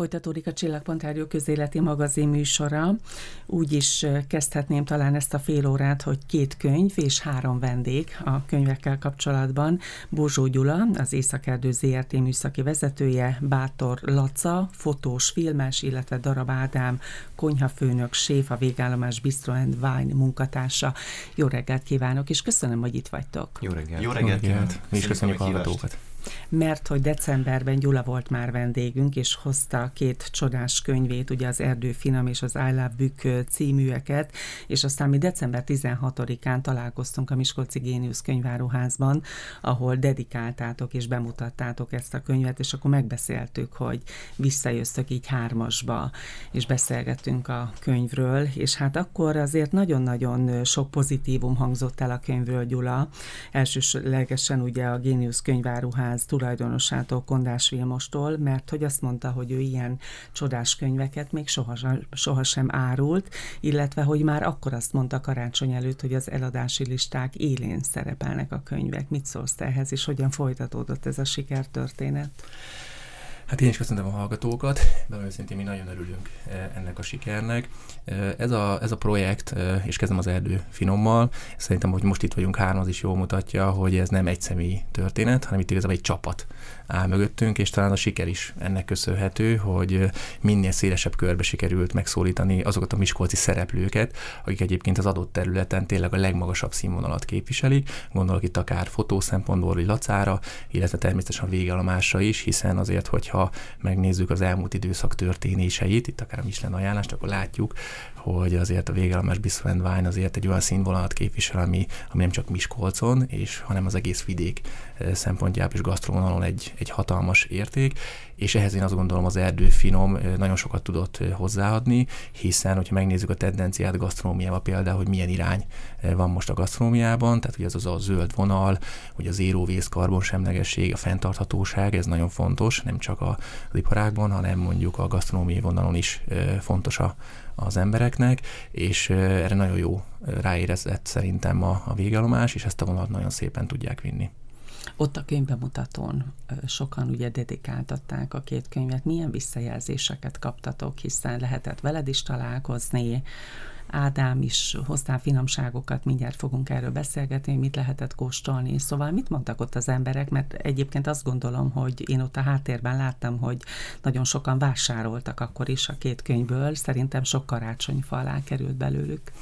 Folytatódik a Csillagpont Rádió közéleti magazin műsora. Úgy is kezdhetném talán ezt a fél órát, hogy két könyv és három vendég a könyvekkel kapcsolatban. Bózsó Gyula, az Északerdő ZRT műszaki vezetője, Bátor Laca, fotós, filmes, illetve Darab Ádám, konyhafőnök, séf, a végállomás Bistro and Wine munkatársa. Jó reggelt kívánok, és köszönöm, hogy itt vagytok. Jó reggelt. Jó reggelt. Jó reggelt. Mi is köszönjük a hallgatókat mert hogy decemberben Gyula volt már vendégünk, és hozta két csodás könyvét, ugye az Erdő Finom és az I Love Bük címűeket, és aztán mi december 16-án találkoztunk a Miskolci Géniusz könyváruházban, ahol dedikáltátok és bemutattátok ezt a könyvet, és akkor megbeszéltük, hogy visszajöttök így hármasba, és beszélgettünk a könyvről, és hát akkor azért nagyon-nagyon sok pozitívum hangzott el a könyvről, Gyula. Elsőlegesen ugye a Géniusz könyváruház színház tulajdonosától, Kondás Vilmostól, mert hogy azt mondta, hogy ő ilyen csodás könyveket még sohasem, sohasem árult, illetve hogy már akkor azt mondta karácsony előtt, hogy az eladási listák élén szerepelnek a könyvek. Mit szólsz ehhez, és hogyan folytatódott ez a sikertörténet? Hát én is köszöntöm a hallgatókat, de őszintén mi nagyon örülünk e, ennek a sikernek. E, ez a, ez a projekt, e, és kezdem az erdő finommal, szerintem, hogy most itt vagyunk három, az is jól mutatja, hogy ez nem egy személy történet, hanem itt igazából egy csapat áll mögöttünk, és talán a siker is ennek köszönhető, hogy minél szélesebb körbe sikerült megszólítani azokat a miskolci szereplőket, akik egyébként az adott területen tényleg a legmagasabb színvonalat képviselik. Gondolok itt akár fotó szempontból, vagy Lacára, illetve természetesen a végállomásra is, hiszen azért, hogyha megnézzük az elmúlt időszak történéseit, itt akár a Michelin ajánlást, akkor látjuk, hogy azért a végállomás Bistro Wine azért egy olyan színvonalat képvisel, ami, ami nem csak Miskolcon, és hanem az egész vidék szempontjából is gasztronómon egy, egy hatalmas érték, és ehhez én azt gondolom az erdő finom nagyon sokat tudott hozzáadni, hiszen, hogyha megnézzük a tendenciát gasztronómiában például, hogy milyen irány van most a gasztronómiában, tehát hogy ez az a zöld vonal, hogy az éróvész karbonsemlegesség, a fenntarthatóság, ez nagyon fontos, nem csak az iparágban, hanem mondjuk a gasztronómiai vonalon is fontos a, az embereknek, és erre nagyon jó ráérezett szerintem a, a végállomás, és ezt a vonalat nagyon szépen tudják vinni. Ott a könyvbemutatón sokan ugye dedikáltatták a két könyvet. Milyen visszajelzéseket kaptatok, hiszen lehetett veled is találkozni, Ádám is hoztál finomságokat, mindjárt fogunk erről beszélgetni, mit lehetett kóstolni. Szóval mit mondtak ott az emberek, mert egyébként azt gondolom, hogy én ott a háttérben láttam, hogy nagyon sokan vásároltak akkor is a két könyvből, szerintem sok karácsonyfa alá került belőlük.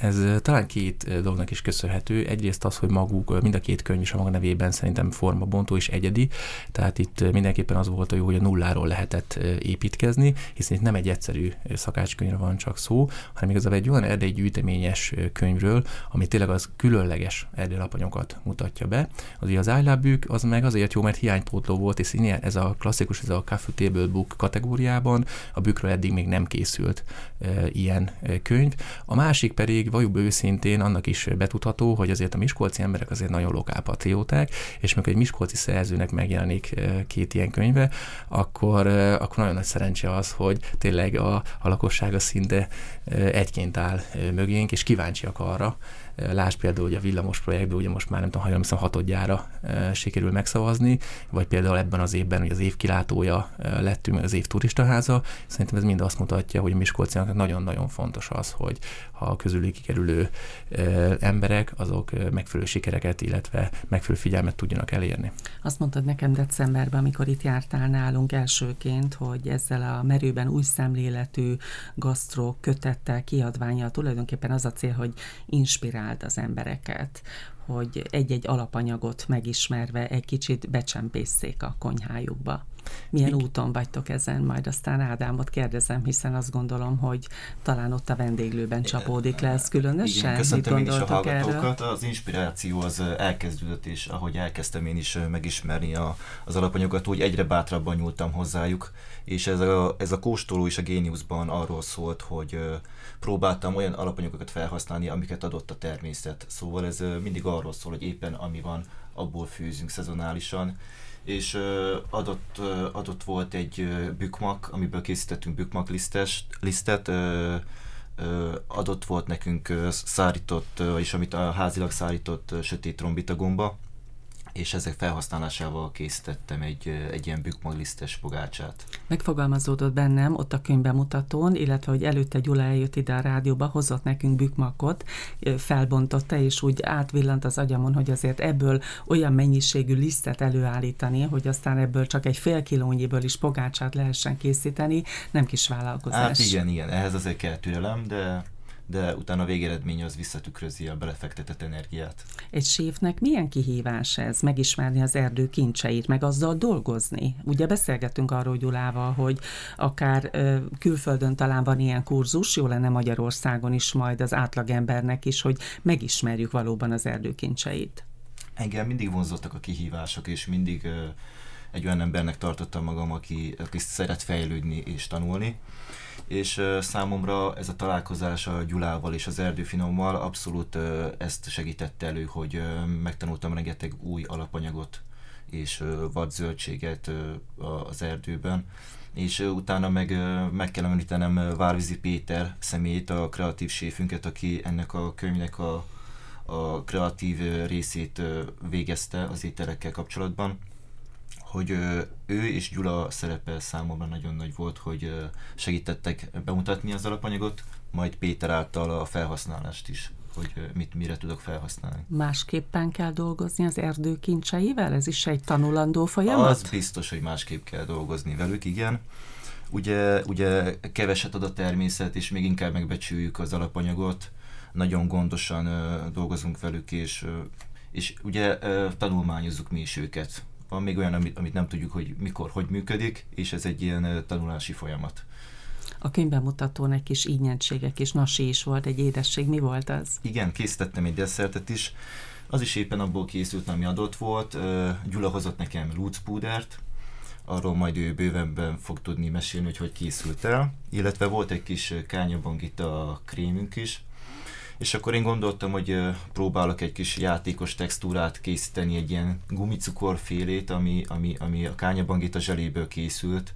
Ez talán két dolognak is köszönhető. Egyrészt az, hogy maguk, mind a két könyv is a maga nevében szerintem formabontó és egyedi, tehát itt mindenképpen az volt a jó, hogy a nulláról lehetett építkezni, hiszen itt nem egy egyszerű szakácskönyvre van csak szó, hanem igazából egy olyan erdei gyűjteményes könyvről, ami tényleg az különleges erdélylapanyokat mutatja be. Az az iLab az meg azért jó, mert hiánypótló volt, és ez a klasszikus, ez a Coffee Table Book kategóriában, a bükről eddig még nem készült ilyen könyv. A másik pedig pedig valljuk őszintén annak is betudható, hogy azért a miskolci emberek azért nagyon lokálpatrióták, és amikor egy miskolci szerzőnek megjelenik két ilyen könyve, akkor, akkor nagyon nagy szerencse az, hogy tényleg a, a lakossága szinte egyként áll mögénk, és kíváncsiak arra, Lásd például, hogy a villamos projektben ugye most már nem tudom, ha hiszem hatodjára sikerül megszavazni, vagy például ebben az évben, hogy az év kilátója lettünk, az év turistaháza. Szerintem ez mind azt mutatja, hogy a Miskolcinak nagyon-nagyon fontos az, hogy ha közülük kikerülő emberek, azok megfelelő sikereket, illetve megfelelő figyelmet tudjanak elérni. Azt mondtad nekem decemberben, amikor itt jártál nálunk elsőként, hogy ezzel a merőben új szemléletű gasztró kötettel, kiadványa tulajdonképpen az a cél, hogy inspirál inspiráld az embereket, hogy egy-egy alapanyagot megismerve egy kicsit becsempészszék a konyhájukba. Milyen Igen. úton vagytok ezen? Majd aztán Ádámot kérdezem, hiszen azt gondolom, hogy talán ott a vendéglőben csapódik le ez különösen. Igen, köszöntöm én is a hallgatókat. Erről? Az inspiráció az elkezdődött, és ahogy elkezdtem én is megismerni a, az alapanyagokat, úgy egyre bátrabban nyúltam hozzájuk, és ez a, ez a kóstoló is a Géniuszban arról szólt, hogy próbáltam olyan alapanyagokat felhasználni, amiket adott a természet. Szóval ez mindig arról szól, hogy éppen ami van, abból főzünk szezonálisan, és adott, adott volt egy bükmak, amiből készítettünk bükmak lisztet, adott volt nekünk szárított, és amit a házilag szárított sötét trombitagomba, és ezek felhasználásával készítettem egy, egy ilyen bükkmaglisztes pogácsát. Megfogalmazódott bennem ott a könyvbemutatón, illetve hogy előtte Gyula eljött ide a rádióba, hozott nekünk bükkmakot, felbontotta, és úgy átvillant az agyamon, hogy azért ebből olyan mennyiségű lisztet előállítani, hogy aztán ebből csak egy fél kilónyiből is pogácsát lehessen készíteni, nem kis vállalkozás. Hát igen, igen, ehhez azért kell türelem, de de utána a végeredmény az visszatükrözi a belefektetett energiát. Egy séfnek milyen kihívás ez, megismerni az erdő kincseit, meg azzal dolgozni? Ugye beszélgettünk arról Gyulával, hogy akár ö, külföldön talán van ilyen kurzus, jó lenne Magyarországon is majd az átlagembernek is, hogy megismerjük valóban az erdő kincseit. Engem mindig vonzottak a kihívások, és mindig ö, egy olyan embernek tartottam magam, aki, aki szeret fejlődni és tanulni. És számomra ez a találkozás a Gyulával és az erdőfinommal abszolút ezt segítette elő, hogy megtanultam rengeteg új alapanyagot és vadzöldséget az erdőben, és utána meg, meg kell említenem Várvizi Péter személyét, a kreatív séfünket, aki ennek a könyvnek a, a kreatív részét végezte az ételekkel kapcsolatban hogy ő és Gyula szerepe számomra nagyon nagy volt, hogy segítettek bemutatni az alapanyagot, majd Péter által a felhasználást is hogy mit, mire tudok felhasználni. Másképpen kell dolgozni az erdő kincseivel? Ez is egy tanulandó folyamat? Az biztos, hogy másképp kell dolgozni velük, igen. Ugye, ugye keveset ad a természet, és még inkább megbecsüljük az alapanyagot, nagyon gondosan uh, dolgozunk velük, és, uh, és ugye uh, tanulmányozzuk mi is őket van még olyan, amit, amit nem tudjuk, hogy mikor, hogy működik, és ez egy ilyen tanulási folyamat. A könyvbemutatón egy kis ínyentségek és nasi is volt, egy édesség. Mi volt az? Igen, készítettem egy desszertet is. Az is éppen abból készült, ami adott volt. Gyula hozott nekem lúcpúdert, arról majd ő bővebben fog tudni mesélni, hogy hogy készült el. Illetve volt egy kis kányabangita krémünk is, és akkor én gondoltam, hogy próbálok egy kis játékos textúrát készíteni, egy ilyen gumicukorfélét, ami, ami, ami a kányabangita zseléből készült,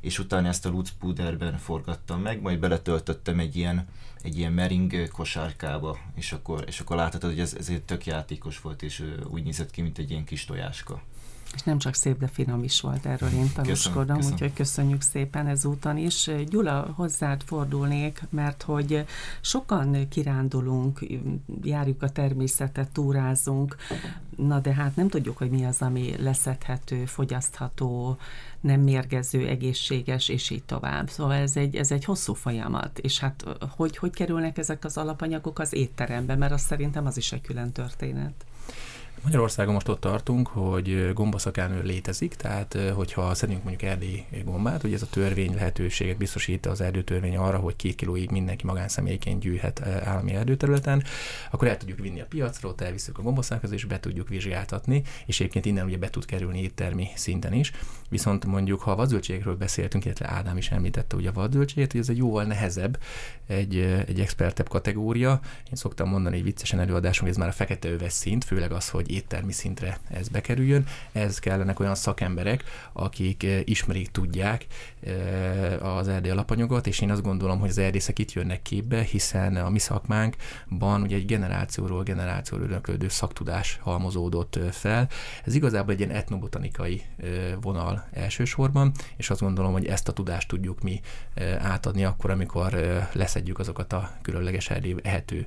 és utána ezt a lucpuderben forgattam meg, majd beletöltöttem egy ilyen, egy ilyen mering kosárkába, és akkor, és akkor láthatod, hogy ez, ez egy tök játékos volt, és úgy nézett ki, mint egy ilyen kis tojáska. És nem csak szép, de finom is volt, erről én tanúskodom, úgyhogy köszönjük szépen ezúton is. Gyula, hozzád fordulnék, mert hogy sokan kirándulunk, járjuk a természetet, túrázunk, na de hát nem tudjuk, hogy mi az, ami leszedhető, fogyasztható, nem mérgező, egészséges, és így tovább. Szóval ez egy, ez egy hosszú folyamat, és hát hogy, hogy kerülnek ezek az alapanyagok az étterembe, mert azt szerintem az is egy külön történet. Magyarországon most ott tartunk, hogy gombaszakánő létezik, tehát hogyha szedünk mondjuk erdélyi gombát, ugye ez a törvény lehetőséget biztosít az erdőtörvény arra, hogy két kilóig mindenki magánszemélyként gyűjhet állami erdőterületen, akkor el tudjuk vinni a piacra, ott elviszük a gombaszákhoz, és be tudjuk vizsgáltatni, és egyébként innen ugye be tud kerülni éttermi szinten is. Viszont mondjuk, ha a vadzöldségről beszéltünk, illetve Ádám is említette ugye a vadzöldséget, hogy ez egy jóval nehezebb, egy, egy expertebb kategória. Én szoktam mondani egy viccesen előadáson, hogy ez már a fekete öves szint, főleg az, hogy éttermi szintre ez bekerüljön. Ez kellenek olyan szakemberek, akik eh, ismerik, tudják eh, az erdély alapanyagot, és én azt gondolom, hogy az erdészek itt jönnek képbe, hiszen a mi szakmánkban ugye egy generációról generációra öröklődő szaktudás halmozódott eh, fel. Ez igazából egy ilyen etnobotanikai vonal elsősorban, és azt gondolom, hogy ezt a tudást tudjuk mi átadni akkor, amikor leszedjük azokat a különleges erdély ehető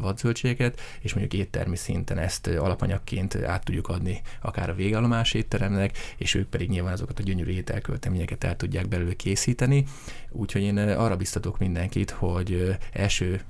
vadzöldségeket, és mondjuk éttermi szinten ezt alapanyagként át tudjuk adni akár a végállomás étteremnek, és ők pedig nyilván azokat a gyönyörű ételkölteményeket el tudják belőle készíteni. Úgyhogy én arra biztatok mindenkit, hogy első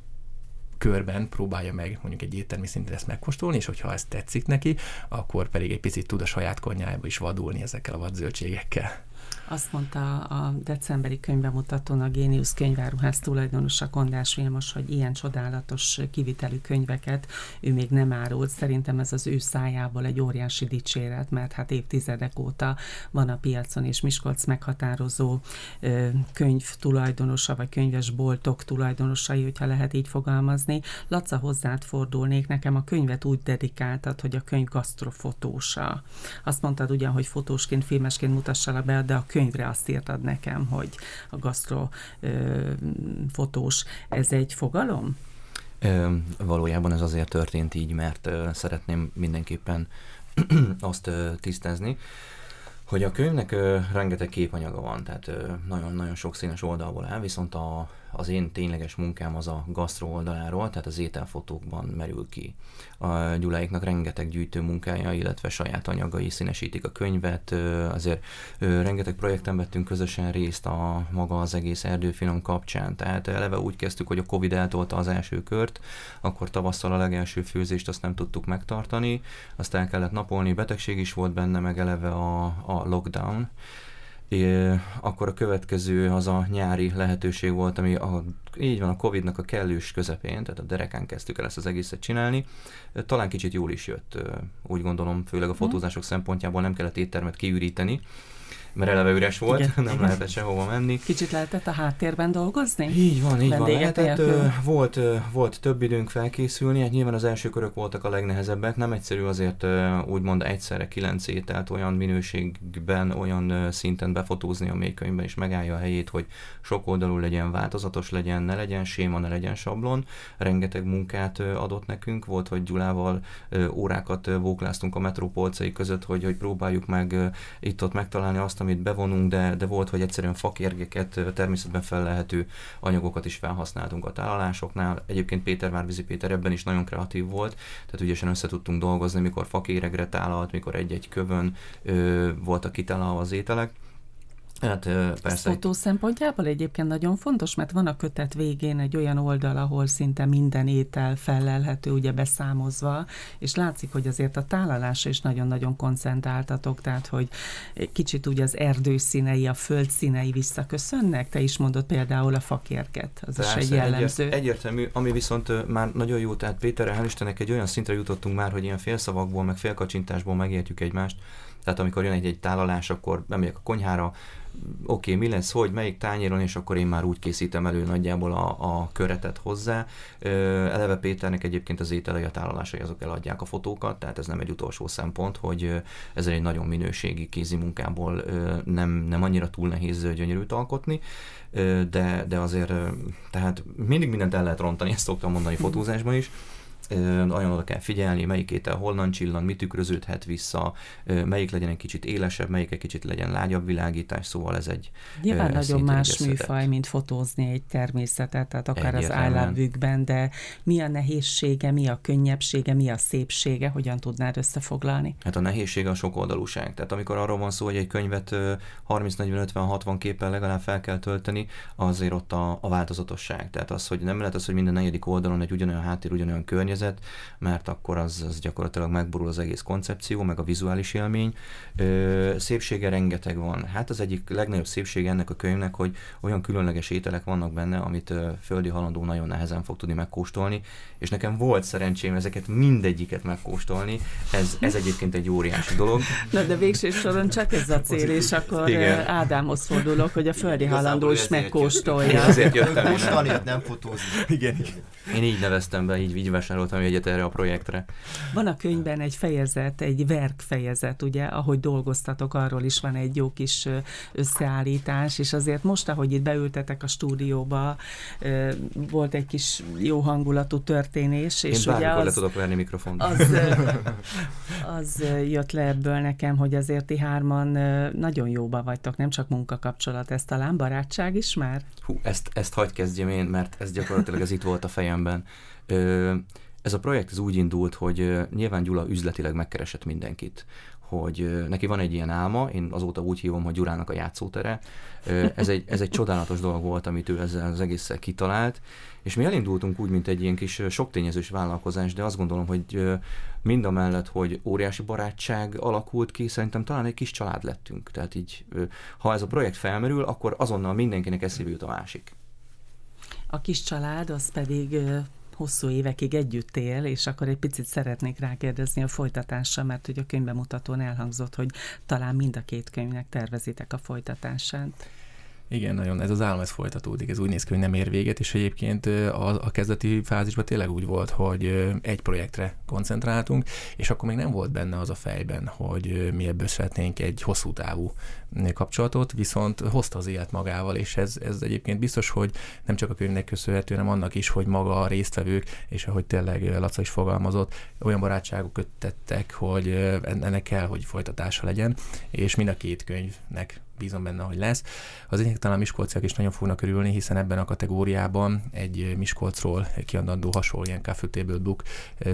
körben próbálja meg mondjuk egy éttermi szinten ezt megkóstolni, és hogyha ez tetszik neki, akkor pedig egy picit tud a saját konyhájába is vadulni ezekkel a vadzöldségekkel. Azt mondta a decemberi könyvemutatón a Génius könyváruház tulajdonosa Kondás Vilmos, hogy ilyen csodálatos kivitelű könyveket ő még nem árult. Szerintem ez az ő szájából egy óriási dicséret, mert hát évtizedek óta van a piacon, és Miskolc meghatározó könyv tulajdonosa, vagy könyvesboltok tulajdonosai, hogyha lehet így fogalmazni. Laca, hozzád fordulnék, nekem a könyvet úgy dedikáltad, hogy a könyv gasztrofotósa. Azt mondtad ugyan, hogy fotósként, filmesként mutassál be, de a könyvre azt írtad nekem, hogy a gasztro fotós, ez egy fogalom? Ö, valójában ez azért történt így, mert ö, szeretném mindenképpen azt tisztázni, hogy a könyvnek rengeteg képanyaga van, tehát nagyon-nagyon sok színes oldalból áll, viszont a, az én tényleges munkám az a gasztro oldaláról, tehát az ételfotókban merül ki. A Gyuláiknak rengeteg gyűjtő munkája, illetve saját anyagai színesítik a könyvet, azért rengeteg projekten vettünk közösen részt a maga az egész erdőfinom kapcsán, tehát eleve úgy kezdtük, hogy a Covid eltolta az első kört, akkor tavasszal a legelső főzést azt nem tudtuk megtartani, azt el kellett napolni, betegség is volt benne, meg eleve a, a lockdown, É, akkor a következő az a nyári lehetőség volt, ami a, így van a Covid-nak a kellős közepén, tehát a derekán kezdtük el ezt az egészet csinálni. Talán kicsit jól is jött, úgy gondolom, főleg a mhm. fotózások szempontjából nem kellett éttermet kiüríteni, mert eleve üres volt, Igen. nem Igen. lehetett sehova menni. Kicsit lehetett a háttérben dolgozni? Így van, így van. Lehetett, ö, volt, ö, volt több időnk felkészülni, hát nyilván az első körök voltak a legnehezebbek, nem egyszerű azért ö, úgymond egyszerre kilenc ételt olyan minőségben, olyan ö, szinten befotózni a mélykönyvben, és megállja a helyét, hogy sok oldalú legyen, változatos legyen, ne legyen séma, ne legyen sablon. Rengeteg munkát ö, adott nekünk, volt, hogy Gyulával ö, órákat ö, vókláztunk a metrópolcai között, hogy, hogy próbáljuk meg ö, itt-ott megtalálni azt, amit bevonunk, de, de volt, hogy egyszerűen fakérgeket, természetben felelhető anyagokat is felhasználtunk a tálalásoknál. Egyébként Péter Várvizi Péter ebben is nagyon kreatív volt, tehát ügyesen össze tudtunk dolgozni, mikor fakéregre tálalt, mikor egy-egy kövön ö, voltak kitálalva az ételek. Hát persze. Fotó szempontjából egyébként nagyon fontos, mert van a kötet végén egy olyan oldal, ahol szinte minden étel felelhető, ugye beszámozva, és látszik, hogy azért a tálalásra is nagyon-nagyon koncentráltatok, tehát hogy kicsit ugye az erdő színei, a föld színei visszaköszönnek, te is mondod például a fakérget, az persze, is egy jellemző. Egyért, egyértelmű, ami viszont már nagyon jó, tehát Péterre, hál' Istennek egy olyan szintre jutottunk már, hogy ilyen félszavakból, meg félkacsintásból megértjük egymást, tehát amikor jön egy, egy tálalás, akkor bemegyek a konyhára, oké, okay, mi lesz, hogy, melyik tányéron, és akkor én már úgy készítem elő nagyjából a, a köretet hozzá. Eleve Péternek egyébként az ételei, a tálalásai azok eladják a fotókat, tehát ez nem egy utolsó szempont, hogy ez egy nagyon minőségi kézi munkából nem, nem annyira túl nehéz gyönyörűt alkotni, de, de azért, tehát mindig mindent el lehet rontani, ezt szoktam mondani fotózásban is, nagyon oda kell figyelni, melyik étel honnan csillan, mit tükröződhet vissza, melyik legyen egy kicsit élesebb, melyik egy kicsit legyen lágyabb világítás, szóval ez egy Nyilván nagyon más műfaj, mint fotózni egy természetet, tehát akár az állábükben, de mi a nehézsége, mi a könnyebbsége, mi a szépsége, hogyan tudnád összefoglalni? Hát a nehézsége a sok oldalúság. Tehát amikor arról van szó, hogy egy könyvet 30, 40, 50, 60 képpel legalább fel kell tölteni, azért ott a, a változatosság. Tehát az, hogy nem lehet az, hogy minden negyedik oldalon egy ugyanolyan háttér, ugyanolyan környezet, környezet, mert akkor az, az gyakorlatilag megborul az egész koncepció, meg a vizuális élmény. Ö, szépsége rengeteg van. Hát az egyik legnagyobb szépsége ennek a könyvnek, hogy olyan különleges ételek vannak benne, amit ö, földi halandó nagyon nehezen fog tudni megkóstolni, és nekem volt szerencsém ezeket mindegyiket megkóstolni. Ez, ez egyébként egy óriási dolog. Na de végső soron csak ez a cél, és akkor Igen. Ádámhoz fordulok, hogy a földi halandó is megkóstolja. Ezért jöttem. Kóstolni, nem fotózni. Igen, igen. Én így neveztem be, így, így vásároltam egyet erre a projektre. Van a könyvben egy fejezet, egy verk fejezet, ugye, ahogy dolgoztatok, arról is van egy jó kis összeállítás, és azért most, ahogy itt beültetek a stúdióba, volt egy kis jó hangulatú történés. És Én ugye az, le tudok venni mikrofont. Az, az jött le ebből nekem, hogy azért ti hárman nagyon jóba vagytok, nem csak munkakapcsolat, ez talán barátság is már? Hú, ezt, ezt hagyj kezdjem én, mert ez gyakorlatilag ez itt volt a fejemben. Ö, ez a projekt ez úgy indult, hogy nyilván Gyula üzletileg megkeresett mindenkit, hogy neki van egy ilyen álma, én azóta úgy hívom, hogy Gyurának a játszótere. Ez egy, ez egy csodálatos dolog volt, amit ő ezzel az egésszel kitalált, és mi elindultunk úgy, mint egy ilyen kis soktényezős vállalkozás, de azt gondolom, hogy mind a mellett, hogy óriási barátság alakult ki, szerintem talán egy kis család lettünk. Tehát így, ha ez a projekt felmerül, akkor azonnal mindenkinek eszébe jut a másik. A kis család az pedig hosszú évekig együtt él, és akkor egy picit szeretnék rákérdezni a folytatásra, mert hogy a könyvbemutatón elhangzott, hogy talán mind a két könyvnek tervezitek a folytatását. Igen, nagyon ez az állam ez folytatódik, ez úgy néz ki, hogy nem ér véget, és egyébként a, a kezdeti fázisban tényleg úgy volt, hogy egy projektre koncentráltunk, és akkor még nem volt benne az a fejben, hogy mi ebből szeretnénk egy hosszú távú kapcsolatot, viszont hozta az élet magával, és ez, ez egyébként biztos, hogy nem csak a könyvnek köszönhető, hanem annak is, hogy maga a résztvevők, és ahogy tényleg Laca is fogalmazott, olyan barátságok köttettek, hogy ennek kell, hogy folytatása legyen, és mind a két könyvnek bízom benne, hogy lesz. Az egyik talán Miskolciak is nagyon fognak örülni, hiszen ebben a kategóriában egy Miskolcról kiadandó hasonló ilyen Café Book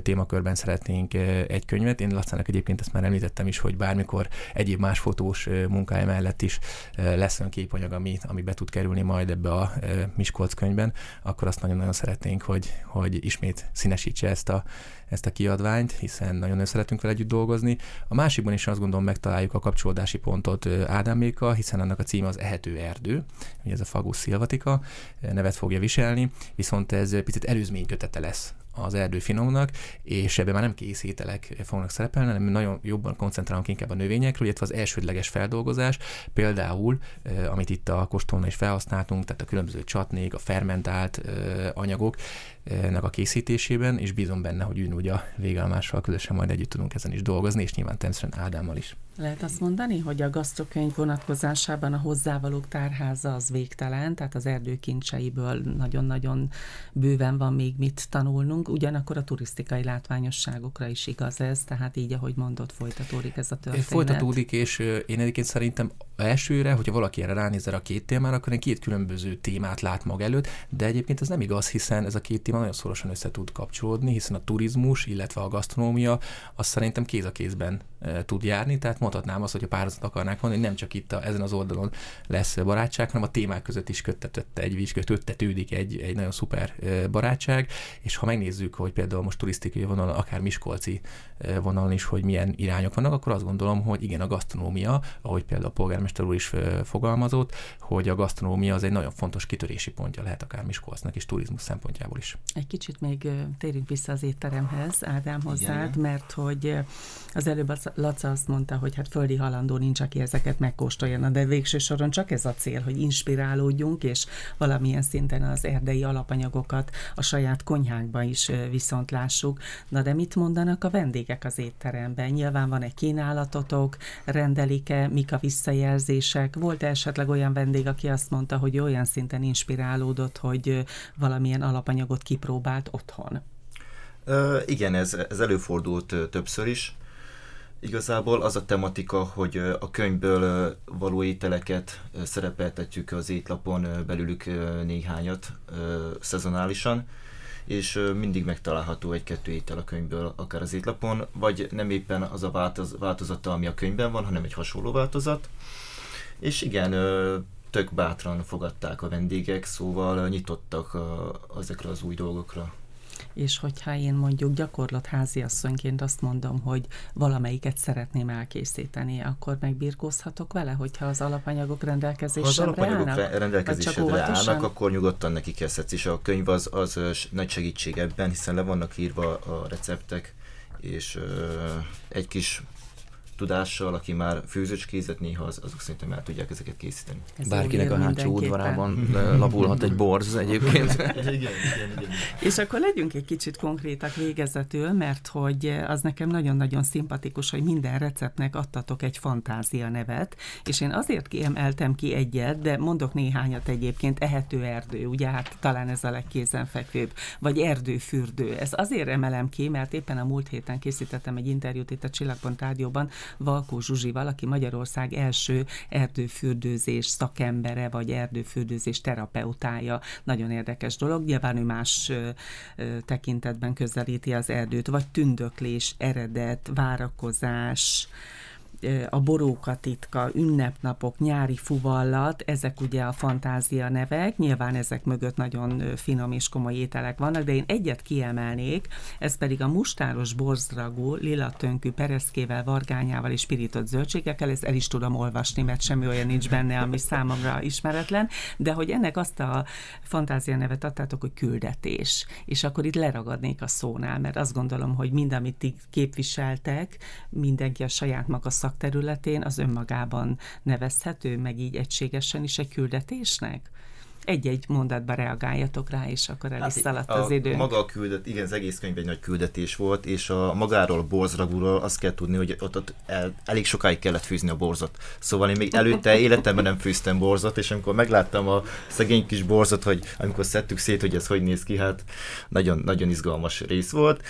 témakörben szeretnénk egy könyvet. Én Lacának egyébként ezt már említettem is, hogy bármikor egyéb más fotós munkája mellett is lesz olyan képanyag, ami, ami be tud kerülni majd ebbe a Miskolc könyvben, akkor azt nagyon-nagyon szeretnénk, hogy, hogy ismét színesítse ezt a, ezt a kiadványt, hiszen nagyon szeretünk vele együtt dolgozni. A másikban is azt gondolom megtaláljuk a kapcsolódási pontot Ádáméka, hiszen annak a címe az Ehető erdő, ugye ez a Fagus szilvatika nevet fogja viselni, viszont ez picit előzménykötete lesz az erdő finomnak, és ebben már nem készételek fognak szerepelni, hanem nagyon jobban koncentrálunk inkább a növényekről, illetve az elsődleges feldolgozás, például, amit itt a kostolna is felhasználtunk, tehát a különböző csatnék, a fermentált anyagok, ennek a készítésében, és bízom benne, hogy ugyanúgy a végállomással közösen majd együtt tudunk ezen is dolgozni, és nyilván természetesen Ádámmal is. Lehet azt mondani, hogy a gasztrokönyv vonatkozásában a hozzávalók tárháza az végtelen, tehát az erdőkincseiből nagyon-nagyon bőven van még mit tanulnunk, ugyanakkor a turisztikai látványosságokra is igaz ez, tehát így, ahogy mondott, folytatódik ez a történet. Folytatódik, és én egyébként szerintem elsőre, hogyha valaki erre ránéz a két témára, akkor egy két különböző témát lát maga előtt, de egyébként ez nem igaz, hiszen ez a két téma nagyon szorosan össze tud kapcsolódni, hiszen a turizmus, illetve a gasztronómia, az szerintem kéz a kézben e, tud járni, tehát mondhatnám azt, hogy a párazat akarnák mondani, nem csak itt a, ezen az oldalon lesz barátság, hanem a témák között is köttetett egy köttetődik egy, egy nagyon szuper e, barátság, és ha megnézzük, hogy például most turisztikai vonalon, akár Miskolci e, vonalon is, hogy milyen irányok vannak, akkor azt gondolom, hogy igen, a gasztronómia, ahogy például a polgármester úr is fogalmazott, hogy a gasztronómia az egy nagyon fontos kitörési pontja lehet akár Miskolcnak és turizmus szempontjából is. Egy kicsit még térjünk vissza az étteremhez, Ádám hozzád, Igen. mert hogy az előbb Laca azt mondta, hogy hát földi halandó nincs, aki ezeket megkóstolja, de végső soron csak ez a cél, hogy inspirálódjunk, és valamilyen szinten az erdei alapanyagokat a saját konyhánkba is viszont lássuk. Na de mit mondanak a vendégek az étteremben? Nyilván van egy kínálatotok, rendelik-e, mik a visszajelzések? Volt -e esetleg olyan vendég, aki azt mondta, hogy olyan szinten inspirálódott, hogy valamilyen alapanyagot kipróbált otthon? Uh, igen, ez, ez előfordult többször is. Igazából az a tematika, hogy a könyvből való ételeket szerepeltetjük az étlapon, belülük néhányat szezonálisan, és mindig megtalálható egy-kettő étel a könyvből, akár az étlapon, vagy nem éppen az a változ, változata, ami a könyvben van, hanem egy hasonló változat. És igen, tök bátran fogadták a vendégek, szóval nyitottak ezekre az új dolgokra. És hogyha én mondjuk gyakorlat háziasszonyként azt mondom, hogy valamelyiket szeretném elkészíteni, akkor megbirkózhatok vele, hogyha az alapanyagok rendelkezésre állnak? Ha az alapanyagok állnak, rendelkezésre állnak, akkor nyugodtan neki kezdhetsz, és a könyv az, az nagy segítség ebben, hiszen le vannak írva a receptek, és egy kis tudással, aki már főzőcskézett néha, az, azok szerintem el tudják ezeket készíteni. Ez Bárkinek a hátsó udvarában lapulhat egy borz egyébként. igen, igen, igen. És akkor legyünk egy kicsit konkrétak végezetül, mert hogy az nekem nagyon-nagyon szimpatikus, hogy minden receptnek adtatok egy fantázia nevet, és én azért kiemeltem ki egyet, de mondok néhányat egyébként, ehető erdő, ugye hát talán ez a legkézenfekvőbb, vagy erdőfürdő. Ez azért emelem ki, mert éppen a múlt héten készítettem egy interjút itt a Csillagpont Rádióban, Valkó Zsuzsival, aki Magyarország első erdőfürdőzés szakembere, vagy erdőfürdőzés terapeutája. Nagyon érdekes dolog. Nyilván ő más tekintetben közelíti az erdőt, vagy tündöklés, eredet, várakozás, a boróka titka, ünnepnapok, nyári fuvallat, ezek ugye a fantázia nevek, nyilván ezek mögött nagyon finom és komoly ételek vannak, de én egyet kiemelnék, ez pedig a mustáros borzragú, lila tönkű, pereszkével, vargányával és pirított zöldségekkel, ezt el is tudom olvasni, mert semmi olyan nincs benne, ami számomra ismeretlen, de hogy ennek azt a fantázia nevet adtátok, hogy küldetés, és akkor itt leragadnék a szónál, mert azt gondolom, hogy mind, amit ti képviseltek, mindenki a saját maga szak szakterületén az önmagában nevezhető, meg így egységesen is egy küldetésnek? egy-egy mondatba reagáljatok rá, és akkor el is hát, szaladt az idő. Maga a küldet, igen, az egész könyv egy nagy küldetés volt, és a magáról borzragúról azt kell tudni, hogy ott, ott el, elég sokáig kellett fűzni a borzot. Szóval én még előtte életemben nem fűztem borzot, és amikor megláttam a szegény kis borzot, hogy amikor szedtük szét, hogy ez hogy néz ki, hát nagyon, nagyon izgalmas rész volt.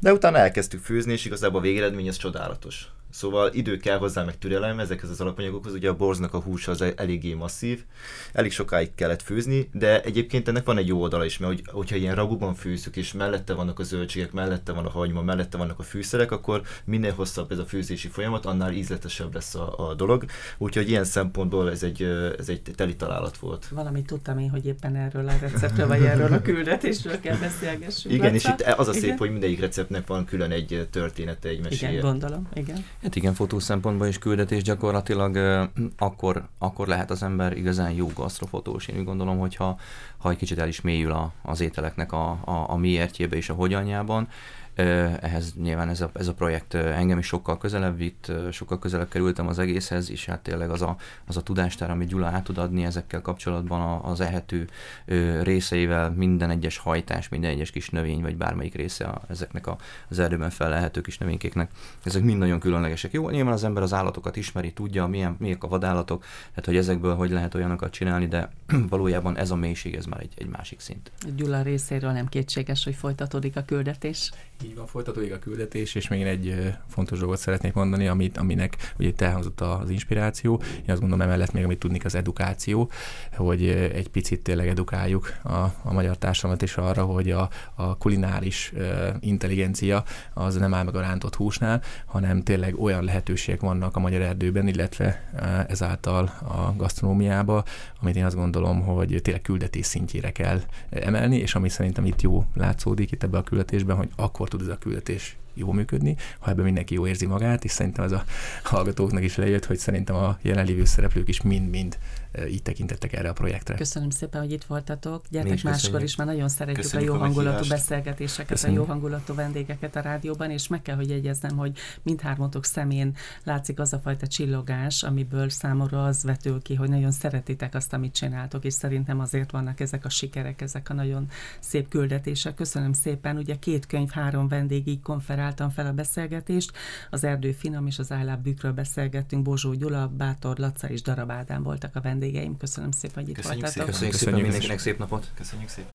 De utána elkezdtük főzni, és igazából a végeredmény az csodálatos. Szóval idő kell hozzá, meg türelem ezekhez az alapanyagokhoz. Ugye a borznak a húsa az eléggé masszív, elég sokáig kellett főzni, de egyébként ennek van egy jó oldala is, mert hogy, hogyha ilyen raguban főzzük, és mellette vannak a zöldségek, mellette van a hagyma, mellette vannak a fűszerek, akkor minél hosszabb ez a főzési folyamat, annál ízletesebb lesz a, a dolog. Úgyhogy ilyen szempontból ez egy, ez egy teli találat volt. Valamit tudtam én, hogy éppen erről a receptről, vagy erről a küldetésről kell beszélgessünk. Igen, és itt az a szép, igen? hogy mindegyik receptnek van külön egy története, egy meséje. Igen, gondolom, igen. Hát igen, fotó szempontból is küldetés gyakorlatilag akkor, akkor lehet az ember igazán jó gasztrofotós. Én úgy gondolom, hogyha ha egy kicsit el is mélyül a, az ételeknek a, a, a miértjébe és a hogyanjában, ehhez nyilván ez a, ez a projekt engem is sokkal közelebb vitt, sokkal közelebb kerültem az egészhez, és hát tényleg az a, az a tudástár, amit Gyula át tud adni ezekkel kapcsolatban az ehető részeivel, minden egyes hajtás, minden egyes kis növény, vagy bármelyik része a, ezeknek a, az erdőben felelhető kis növénykéknek, ezek mind nagyon különlegesek. Jó, nyilván az ember az állatokat ismeri, tudja, milyen, milyek a vadállatok, tehát hogy ezekből hogy lehet olyanokat csinálni, de valójában ez a mélység, ez már egy, egy másik szint. Gyula részéről nem kétséges, hogy folytatódik a küldetés. Így van, folytatódik a küldetés, és még egy fontos dolgot szeretnék mondani, amit, aminek ugye itt elhangzott az inspiráció. Én azt gondolom emellett még, amit tudnik, az edukáció, hogy egy picit tényleg edukáljuk a, a magyar társadalmat is arra, hogy a, a kulináris intelligencia az nem áll meg a rántott húsnál, hanem tényleg olyan lehetőségek vannak a magyar erdőben, illetve ezáltal a gasztronómiába, amit én azt gondolom, hogy tényleg küldetés szintjére kell emelni, és ami szerintem itt jó látszódik itt ebbe a küldetésben, hogy akkor tud ez a küldetés jó működni, ha ebben mindenki jó érzi magát, és szerintem ez a hallgatóknak is lejött, hogy szerintem a jelenlévő szereplők is mind-mind így tekintettek erre a projektre. Köszönöm szépen, hogy itt voltatok. Gyertek máskor is, mert nagyon szeretjük köszönjük a jó hangulatú beszélgetéseket, köszönjük. a jó hangulatú vendégeket a rádióban, és meg kell, hogy jegyeznem, hogy mindhármatok szemén látszik az a fajta csillogás, amiből számomra az vetül ki, hogy nagyon szeretitek azt, amit csináltok, és szerintem azért vannak ezek a sikerek, ezek a nagyon szép küldetések. Köszönöm szépen. Ugye két könyv, három vendég így konferáltam fel a beszélgetést. Az Erdő Finom és az Álláb Bükről beszélgettünk. Bozsó Gyula, Bátor Laca és Darab Ádám voltak a vendég vendégeim. Köszönöm szépen, hogy itt Köszönjük voltatok. Szépen. Köszönjük szépen mindenkinek szép napot. Köszönjük szépen.